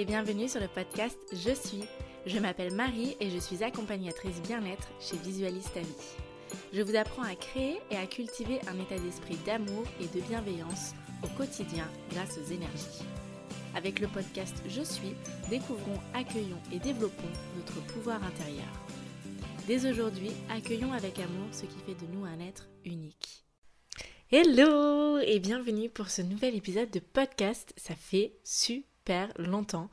et bienvenue sur le podcast Je suis. Je m'appelle Marie et je suis accompagnatrice bien-être chez Visualiste vie. Je vous apprends à créer et à cultiver un état d'esprit d'amour et de bienveillance au quotidien grâce aux énergies. Avec le podcast Je suis, découvrons, accueillons et développons notre pouvoir intérieur. Dès aujourd'hui, accueillons avec amour ce qui fait de nous un être unique. Hello et bienvenue pour ce nouvel épisode de podcast. Ça fait super longtemps.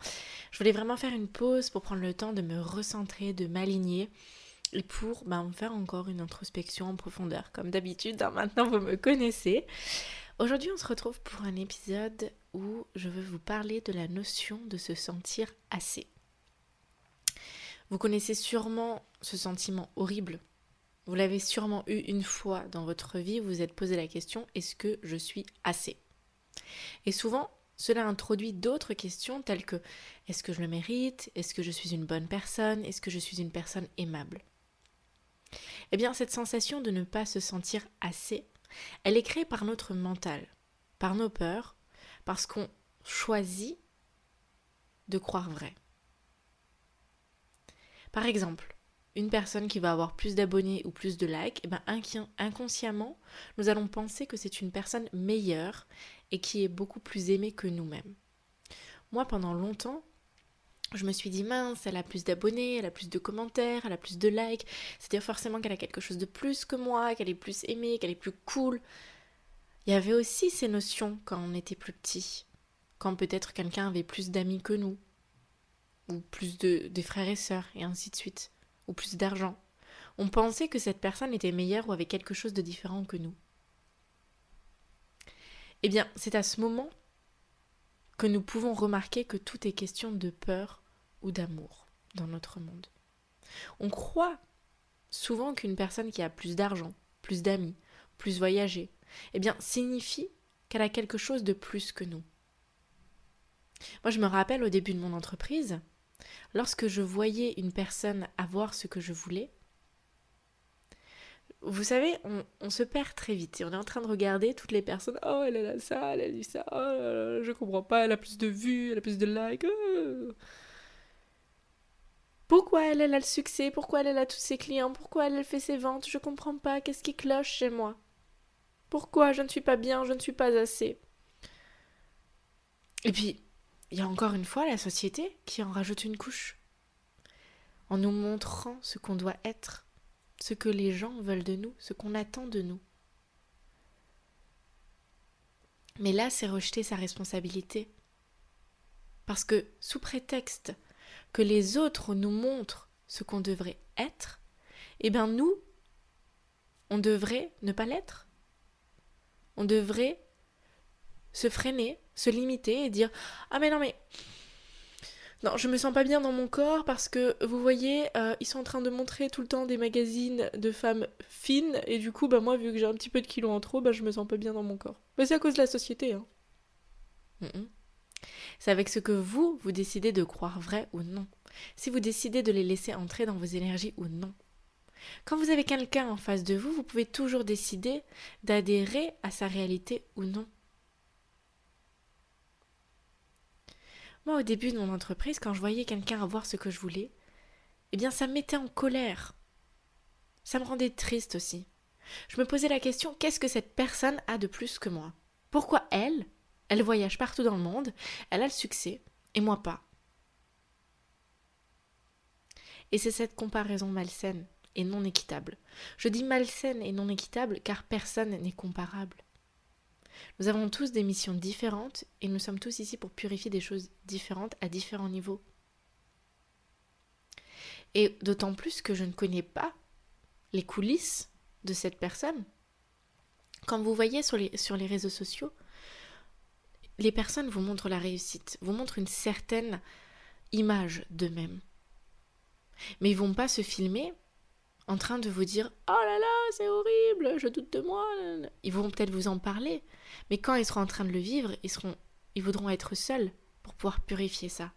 Je voulais vraiment faire une pause pour prendre le temps de me recentrer, de m'aligner et pour bah, faire encore une introspection en profondeur. Comme d'habitude, hein, maintenant vous me connaissez. Aujourd'hui, on se retrouve pour un épisode où je veux vous parler de la notion de se sentir assez. Vous connaissez sûrement ce sentiment horrible. Vous l'avez sûrement eu une fois dans votre vie, vous vous êtes posé la question est-ce que je suis assez? Et souvent, cela introduit d'autres questions telles que est-ce que je le mérite? Est-ce que je suis une bonne personne? Est-ce que je suis une personne aimable? Eh bien, cette sensation de ne pas se sentir assez, elle est créée par notre mental, par nos peurs, parce qu'on choisit de croire vrai. Par exemple, une personne qui va avoir plus d'abonnés ou plus de likes, eh ben inconsciemment, nous allons penser que c'est une personne meilleure et qui est beaucoup plus aimée que nous-mêmes. Moi, pendant longtemps, je me suis dit mince, elle a plus d'abonnés, elle a plus de commentaires, elle a plus de likes, c'est-à-dire forcément qu'elle a quelque chose de plus que moi, qu'elle est plus aimée, qu'elle est plus cool. Il y avait aussi ces notions quand on était plus petit, quand peut-être quelqu'un avait plus d'amis que nous, ou plus de, de frères et sœurs, et ainsi de suite ou plus d'argent. On pensait que cette personne était meilleure ou avait quelque chose de différent que nous. Eh bien, c'est à ce moment que nous pouvons remarquer que tout est question de peur ou d'amour dans notre monde. On croit souvent qu'une personne qui a plus d'argent, plus d'amis, plus voyagé, eh bien, signifie qu'elle a quelque chose de plus que nous. Moi, je me rappelle au début de mon entreprise, Lorsque je voyais une personne avoir ce que je voulais, vous savez, on, se perd très vite et on est en train de regarder toutes les personnes. Oh, elle, a ça, elle a dit ça. Oh, je comprends pas, elle a plus de vues, elle a plus de likes. Oh. Pourquoi elle, a le succès? Pourquoi elle, elle a tous ses clients? Pourquoi elle, elle fait ses ventes? Je comprends pas. Qu'est-ce qui cloche chez moi? Pourquoi je ne suis pas bien? Je ne suis pas assez. Et puis, il y a encore une fois la société qui en rajoute une couche, en nous montrant ce qu'on doit être, ce que les gens veulent de nous, ce qu'on attend de nous. Mais là, c'est rejeter sa responsabilité. Parce que, sous prétexte que les autres nous montrent ce qu'on devrait être, eh bien nous, on devrait ne pas l'être. On devrait se freiner, se limiter et dire Ah, mais non, mais. Non, je me sens pas bien dans mon corps parce que vous voyez, euh, ils sont en train de montrer tout le temps des magazines de femmes fines et du coup, bah moi, vu que j'ai un petit peu de kilos en trop, bah je me sens pas bien dans mon corps. Mais c'est à cause de la société, hein. C'est avec ce que vous, vous décidez de croire vrai ou non. Si vous décidez de les laisser entrer dans vos énergies ou non. Quand vous avez quelqu'un en face de vous, vous pouvez toujours décider d'adhérer à sa réalité ou non. Moi, au début de mon entreprise, quand je voyais quelqu'un avoir ce que je voulais, eh bien, ça me mettait en colère. Ça me rendait triste aussi. Je me posais la question qu'est-ce que cette personne a de plus que moi? Pourquoi elle Elle voyage partout dans le monde, elle a le succès, et moi pas? Et c'est cette comparaison malsaine et non équitable. Je dis malsaine et non équitable car personne n'est comparable. Nous avons tous des missions différentes et nous sommes tous ici pour purifier des choses différentes à différents niveaux. Et d'autant plus que je ne connais pas les coulisses de cette personne. Quand vous voyez sur les, réseaux sociaux, les personnes vous montrent la réussite, vous montrent une certaine image d'eux-mêmes. Mais ils vont pas se filmer en train de vous dire Oh là là, c'est horrible, je doute de moi. Ils vont peut-être vous en parler, mais quand ils seront en train de le vivre, ils, seront, ils voudront être seuls pour pouvoir purifier ça.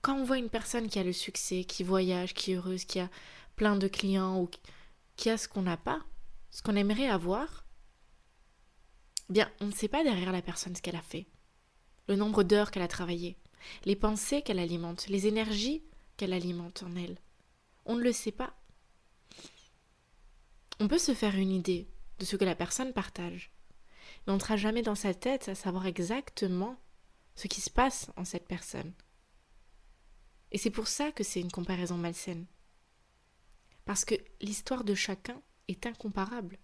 Quand on voit une personne qui a le succès, qui voyage, qui est heureuse, qui a plein de clients ou qui a ce qu'on n'a pas, ce qu'on aimerait avoir, bien, on ne sait pas derrière la personne ce qu'elle a fait, le nombre d'heures qu'elle a travaillé. les pensées qu'elle alimente, les énergies qu'elle alimente en elle. On ne le sait pas. On peut se faire une idée de ce que la personne partage, mais on ne sera jamais dans sa tête à savoir exactement ce qui se passe en cette personne. Et c'est pour ça que c'est une comparaison malsaine. Parce que l'histoire de chacun est incomparable.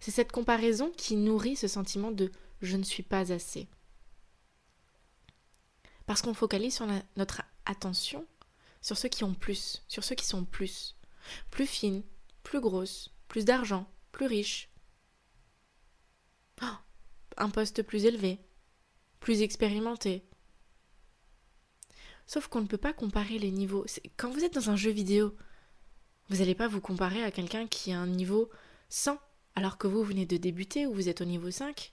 C'est cette comparaison qui nourrit ce sentiment de je ne suis pas assez. Parce qu'on focalise sur notre attention sur ceux qui ont plus, sur ceux qui sont plus, plus fines, plus grosses, plus d'argent, plus riches. Oh, un poste plus élevé, plus expérimenté. Sauf qu'on ne peut pas comparer les niveaux. Quand vous êtes dans un jeu vidéo, vous n'allez pas vous comparer à quelqu'un qui a un niveau 100 alors que vous venez de débuter ou vous êtes au niveau 5.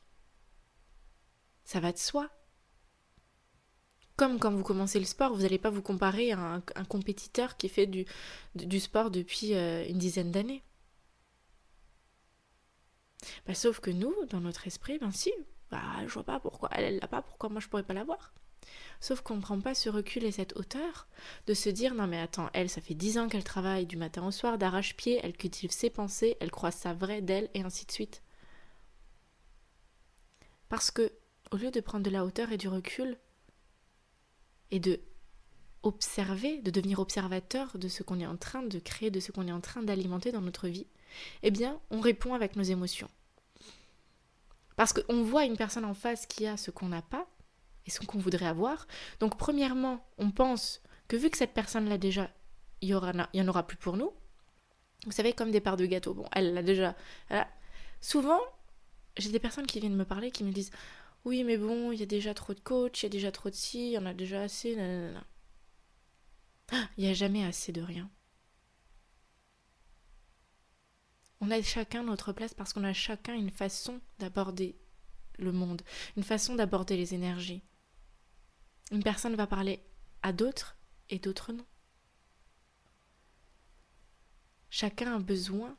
Ça va de soi. Comme quand vous commencez le sport, vous n'allez pas vous comparer à un, compétiteur qui fait du, sport depuis euh, une dizaine d'années. Bah, sauf que nous, dans notre esprit, ben si, bah, je vois pas pourquoi elle, elle l'a pas, pourquoi moi je pourrais pas l'avoir. Sauf qu'on ne prend pas ce recul et cette hauteur de se dire non mais attends, elle, ça fait dix ans qu'elle travaille du matin au soir d'arrache-pied, elle cultive ses pensées, elle croit ça vrai d'elle et ainsi de suite. Parce que, au lieu de prendre de la hauteur et du recul, et de observer, de devenir observateur de ce qu'on est en train de créer, de ce qu'on est en train d'alimenter dans notre vie, eh bien, on répond avec nos émotions. Parce qu'on voit une personne en face qui a ce qu'on n'a pas et ce qu'on voudrait avoir. Donc, premièrement, on pense que vu que cette personne l'a déjà, il y, aura, il y en aura plus pour nous. Vous savez, comme des parts de gâteau. Bon, elle l'a déjà. Souvent, j'ai des personnes qui viennent me parler qui me disent Oui, mais bon, il y a déjà trop de coachs, il y a déjà trop de ci, il y en a déjà assez. Nanana. Ah, il n'y a jamais assez de rien. On a chacun notre place parce qu'on a chacun une façon d'aborder le monde, une façon d'aborder les énergies. Une personne va parler à d'autres et d'autres non. Chacun a besoin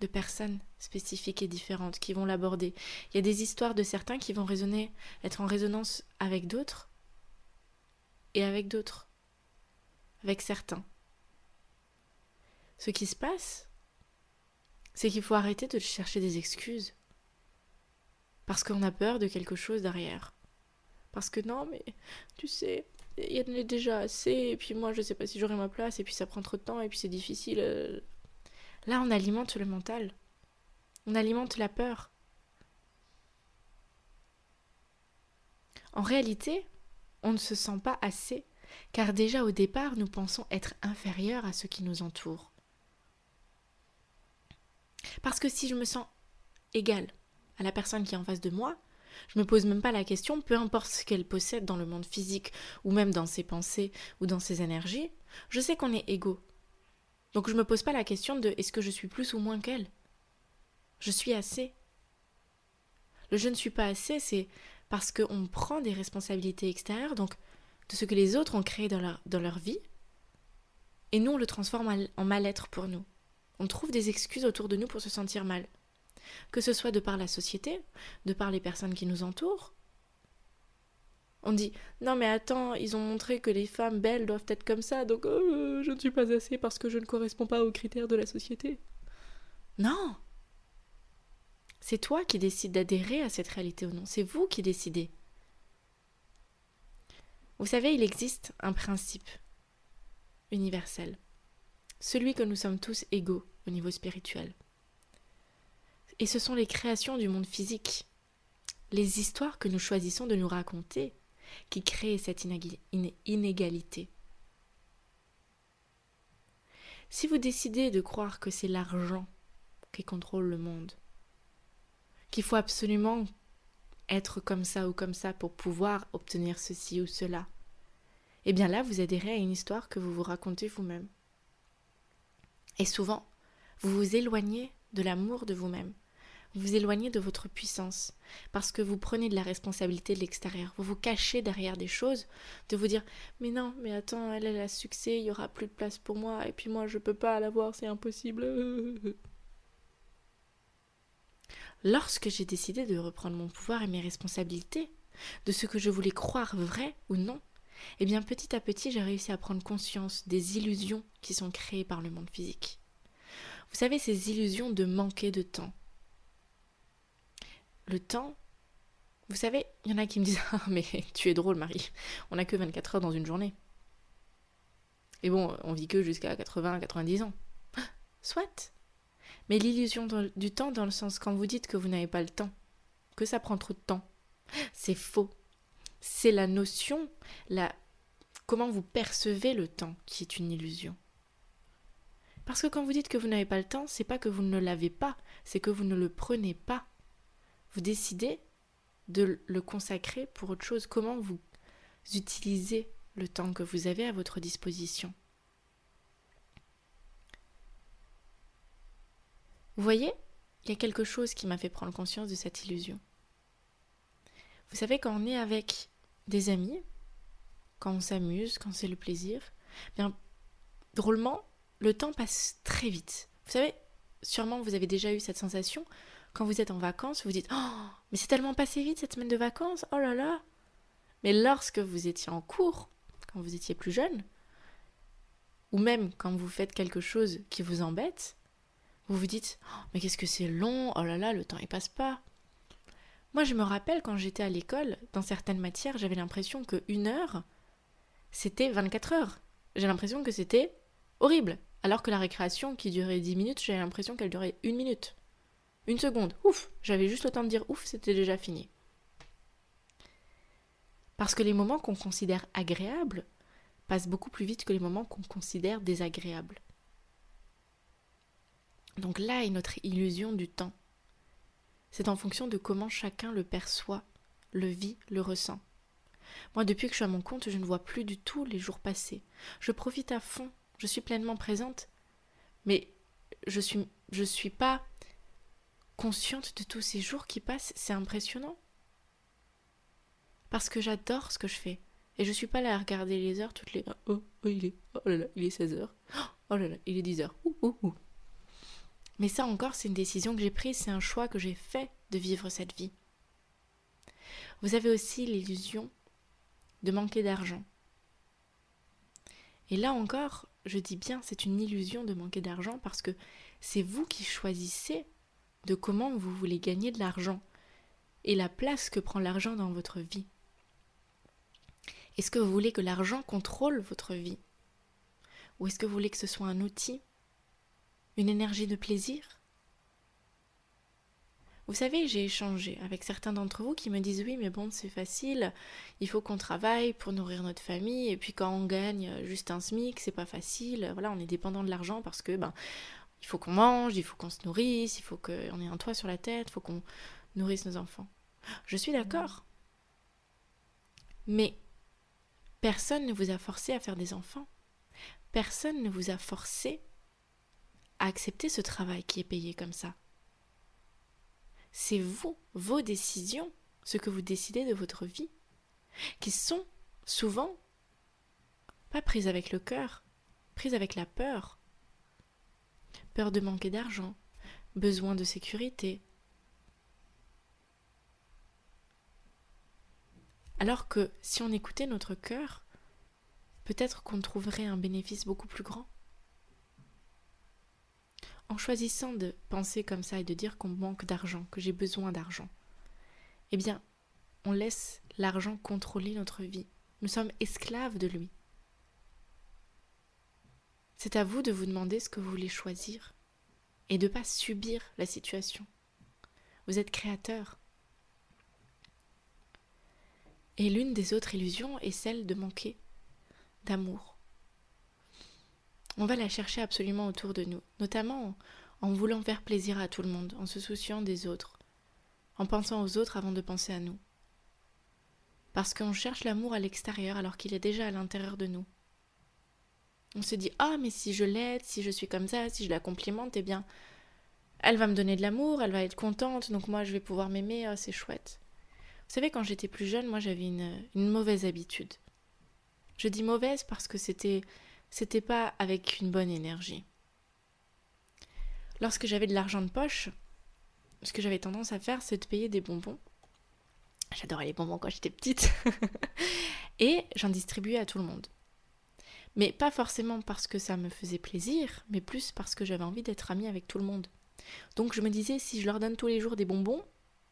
de personnes spécifiques et différentes qui vont l'aborder. Il y a des histoires de certains qui vont résonner, être en résonance avec d'autres et avec d'autres, avec certains. Ce qui se passe, c'est qu'il faut arrêter de chercher des excuses. Parce qu'on a peur de quelque chose derrière. Parce que non, mais tu sais, il y en a déjà assez, et puis moi je sais pas si j'aurai ma place, et puis ça prend trop de temps, et puis c'est difficile. Là, on alimente le mental. On alimente la peur. En réalité, on ne se sent pas assez, car déjà au départ, nous pensons être inférieurs à ceux qui nous entourent. Parce que si je me sens égale à la personne qui est en face de moi, je me pose même pas la question, peu importe ce qu'elle possède dans le monde physique ou même dans ses pensées ou dans ses énergies, je sais qu'on est égaux. Donc je me pose pas la question de est-ce que je suis plus ou moins qu'elle. Je suis assez. Le je ne suis pas assez, c'est parce qu'on prend des responsabilités extérieures, donc de ce que les autres ont créé dans leur, dans leur vie, et nous on le transforme en mal-être pour nous. On trouve des excuses autour de nous pour se sentir mal. Que ce soit de par la société, de par les personnes qui nous entourent. On dit Non, mais attends, ils ont montré que les femmes belles doivent être comme ça, donc euh, je ne suis pas assez parce que je ne corresponds pas aux critères de la société. Non C'est toi qui décides d'adhérer à cette réalité ou non, c'est vous qui décidez. Vous savez, il existe un principe universel celui que nous sommes tous égaux au niveau spirituel. Et ce sont les créations du monde physique, les histoires que nous choisissons de nous raconter, qui créent cette inégalité. Si vous décidez de croire que c'est l'argent qui contrôle le monde, qu'il faut absolument être comme ça ou comme ça pour pouvoir obtenir ceci ou cela, eh bien là, vous adhérez à une histoire que vous vous racontez vous-même. Et souvent, vous vous éloignez de l'amour de vous-même. Vous éloignez de votre puissance parce que vous prenez de la responsabilité de l'extérieur. Vous vous cachez derrière des choses, de vous dire Mais non, mais attends, elle, a succès, il y aura plus de place pour moi, et puis moi je peux pas l'avoir, c'est impossible. Lorsque j'ai décidé de reprendre mon pouvoir et mes responsabilités, de ce que je voulais croire vrai ou non, eh bien petit à petit j'ai réussi à prendre conscience des illusions qui sont créées par le monde physique. Vous savez, ces illusions de manquer de temps. Le temps, vous savez, il y en a qui me disent Ah, mais tu es drôle, Marie, on n'a que 24 heures dans une journée. Et bon, on vit que jusqu'à 80, 90 ans. Soit. Mais l'illusion du temps dans le sens quand vous dites que vous n'avez pas le temps, que ça prend trop de temps, c'est faux. C'est la notion, la comment vous percevez le temps qui est une illusion. Parce que quand vous dites que vous n'avez pas le temps, c'est pas que vous ne l'avez pas, c'est que vous ne le prenez pas. Vous décidez de le consacrer pour autre chose. Comment vous utilisez le temps que vous avez à votre disposition? Vous voyez, il y a quelque chose qui m'a fait prendre conscience de cette illusion. Vous savez, quand on est avec des amis, quand on s'amuse, quand c'est le plaisir, bien, drôlement, le temps passe très vite. Vous savez, sûrement vous avez déjà eu cette sensation quand vous êtes en vacances, vous dites Oh, mais c'est tellement passé vite cette semaine de vacances, oh là là Mais lorsque vous étiez en cours, quand vous étiez plus jeune, ou même quand vous faites quelque chose qui vous embête, vous vous dites oh, Mais qu'est-ce que c'est long Oh là là, le temps il passe pas. Moi, je me rappelle quand j'étais à l'école, dans certaines matières, j'avais l'impression que une heure, c'était 24 heures. J'ai l'impression que c'était horrible. Alors que la récréation qui durait 10 minutes, j'avais l'impression qu'elle durait une minute. Une seconde. Ouf J'avais juste le temps de dire ouf, c'était déjà fini. Parce que les moments qu'on considère agréables passent beaucoup plus vite que les moments qu'on considère désagréables. Donc là est notre illusion du temps. C'est en fonction de comment chacun le perçoit, le vit, le ressent. Moi, depuis que je suis à mon compte, je ne vois plus du tout les jours passés. Je profite à fond, je suis pleinement présente, mais je suis, je suis pas consciente de tous ces jours qui passent. C'est impressionnant. Parce que j'adore ce que je fais. Et je suis pas là à regarder les heures toutes les. Oh, oh il est. Oh là là, il est 16 heures. Oh là là, il est 10 heures. Ouh, ouh, ouh. Mais ça encore, c'est une décision que j'ai prise, c'est un choix que j'ai fait de vivre cette vie. Vous avez aussi l'illusion de manquer d'argent. Et là encore, je dis bien, c'est une illusion de manquer d'argent parce que c'est vous qui choisissez de comment vous voulez gagner de l'argent et la place que prend l'argent dans votre vie. Est-ce que vous voulez que l'argent contrôle votre vie? Ou est-ce que vous voulez que ce soit un outil? Une énergie de plaisir? Vous savez, j'ai échangé avec certains d'entre vous qui me disent oui, mais bon, c'est facile, il faut qu'on travaille pour nourrir notre famille, et puis quand on gagne juste un SMIC, c'est pas facile, voilà, on est dépendant de l'argent parce que ben il faut qu'on mange, il faut qu'on se nourrisse, il faut qu'on ait un toit sur la tête, il faut qu'on nourrisse nos enfants. Je suis d'accord. Mais personne ne vous a forcé à faire des enfants. Personne ne vous a forcé à accepter ce travail qui est payé comme ça. C'est vous, vos décisions, ce que vous décidez de votre vie, qui sont souvent pas prises avec le cœur, prises avec la peur. Peur de manquer d'argent, besoin de sécurité. Alors que si on écoutait notre cœur, peut-être qu'on trouverait un bénéfice beaucoup plus grand en choisissant de penser comme ça et de dire qu'on manque d'argent, que j'ai besoin d'argent, eh bien, on laisse l'argent contrôler notre vie. Nous sommes esclaves de lui. C'est à vous de vous demander ce que vous voulez choisir et de ne pas subir la situation. Vous êtes créateur. Et l'une des autres illusions est celle de manquer d'amour on va la chercher absolument autour de nous, notamment en voulant faire plaisir à tout le monde, en se souciant des autres, en pensant aux autres avant de penser à nous. Parce qu'on cherche l'amour à l'extérieur alors qu'il est déjà à l'intérieur de nous. On se dit Ah, mais si je l'aide, si je suis comme ça, si je la complimente, eh bien, elle va me donner de l'amour, elle va être contente, donc moi je vais pouvoir m'aimer, oh, c'est chouette. Vous savez, quand j'étais plus jeune, moi j'avais une, une mauvaise habitude. Je dis mauvaise parce que c'était c'était pas avec une bonne énergie. Lorsque j'avais de l'argent de poche, ce que j'avais tendance à faire, c'est de payer des bonbons J'adorais les bonbons quand j'étais petite. et j'en distribuais à tout le monde. Mais pas forcément parce que ça me faisait plaisir, mais plus parce que j'avais envie d'être amie avec tout le monde. Donc je me disais, si je leur donne tous les jours des bonbons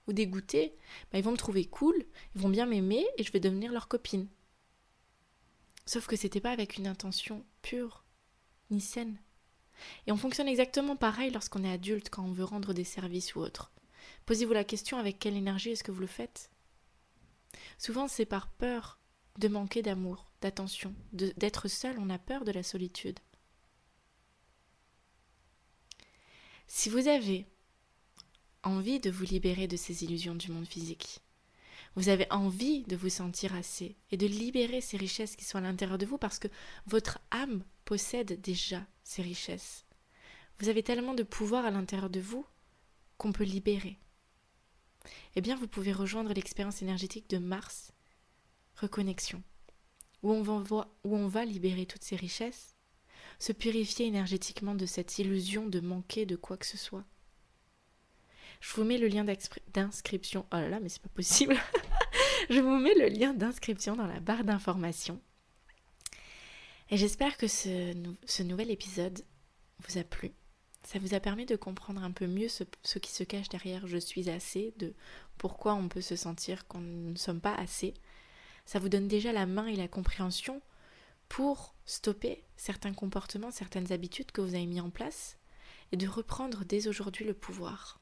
ou des goûters, bah, ils vont me trouver cool, ils vont bien m'aimer et je vais devenir leur copine. Sauf que c'était pas avec une intention pure ni saine. Et on fonctionne exactement pareil lorsqu'on est adulte, quand on veut rendre des services ou autre. Posez-vous la question avec quelle énergie est-ce que vous le faites? Souvent c'est par peur de manquer d'amour, d'attention, d'être seul, on a peur de la solitude. Si vous avez envie de vous libérer de ces illusions du monde physique, vous avez envie de vous sentir assez et de libérer ces richesses qui sont à l'intérieur de vous parce que votre âme possède déjà ces richesses. Vous avez tellement de pouvoir à l'intérieur de vous qu'on peut libérer. Eh bien, vous pouvez rejoindre l'expérience énergétique de Mars, reconnexion, où on, va, libérer toutes ces richesses, se purifier énergétiquement de cette illusion de manquer de quoi que ce soit. Je vous mets le lien d'inscription. Oh là là, mais c'est pas possible. Je vous mets le lien d'inscription dans la barre d'information. Et j'espère que ce, nouvel épisode vous a plu. Ça vous a permis de comprendre un peu mieux ce qui se cache derrière je suis assez, de pourquoi on peut se sentir qu'on ne sommes pas assez ça vous donne déjà la main et la compréhension pour stopper certains comportements, certaines habitudes que vous avez mis en place et de reprendre dès aujourd'hui le pouvoir.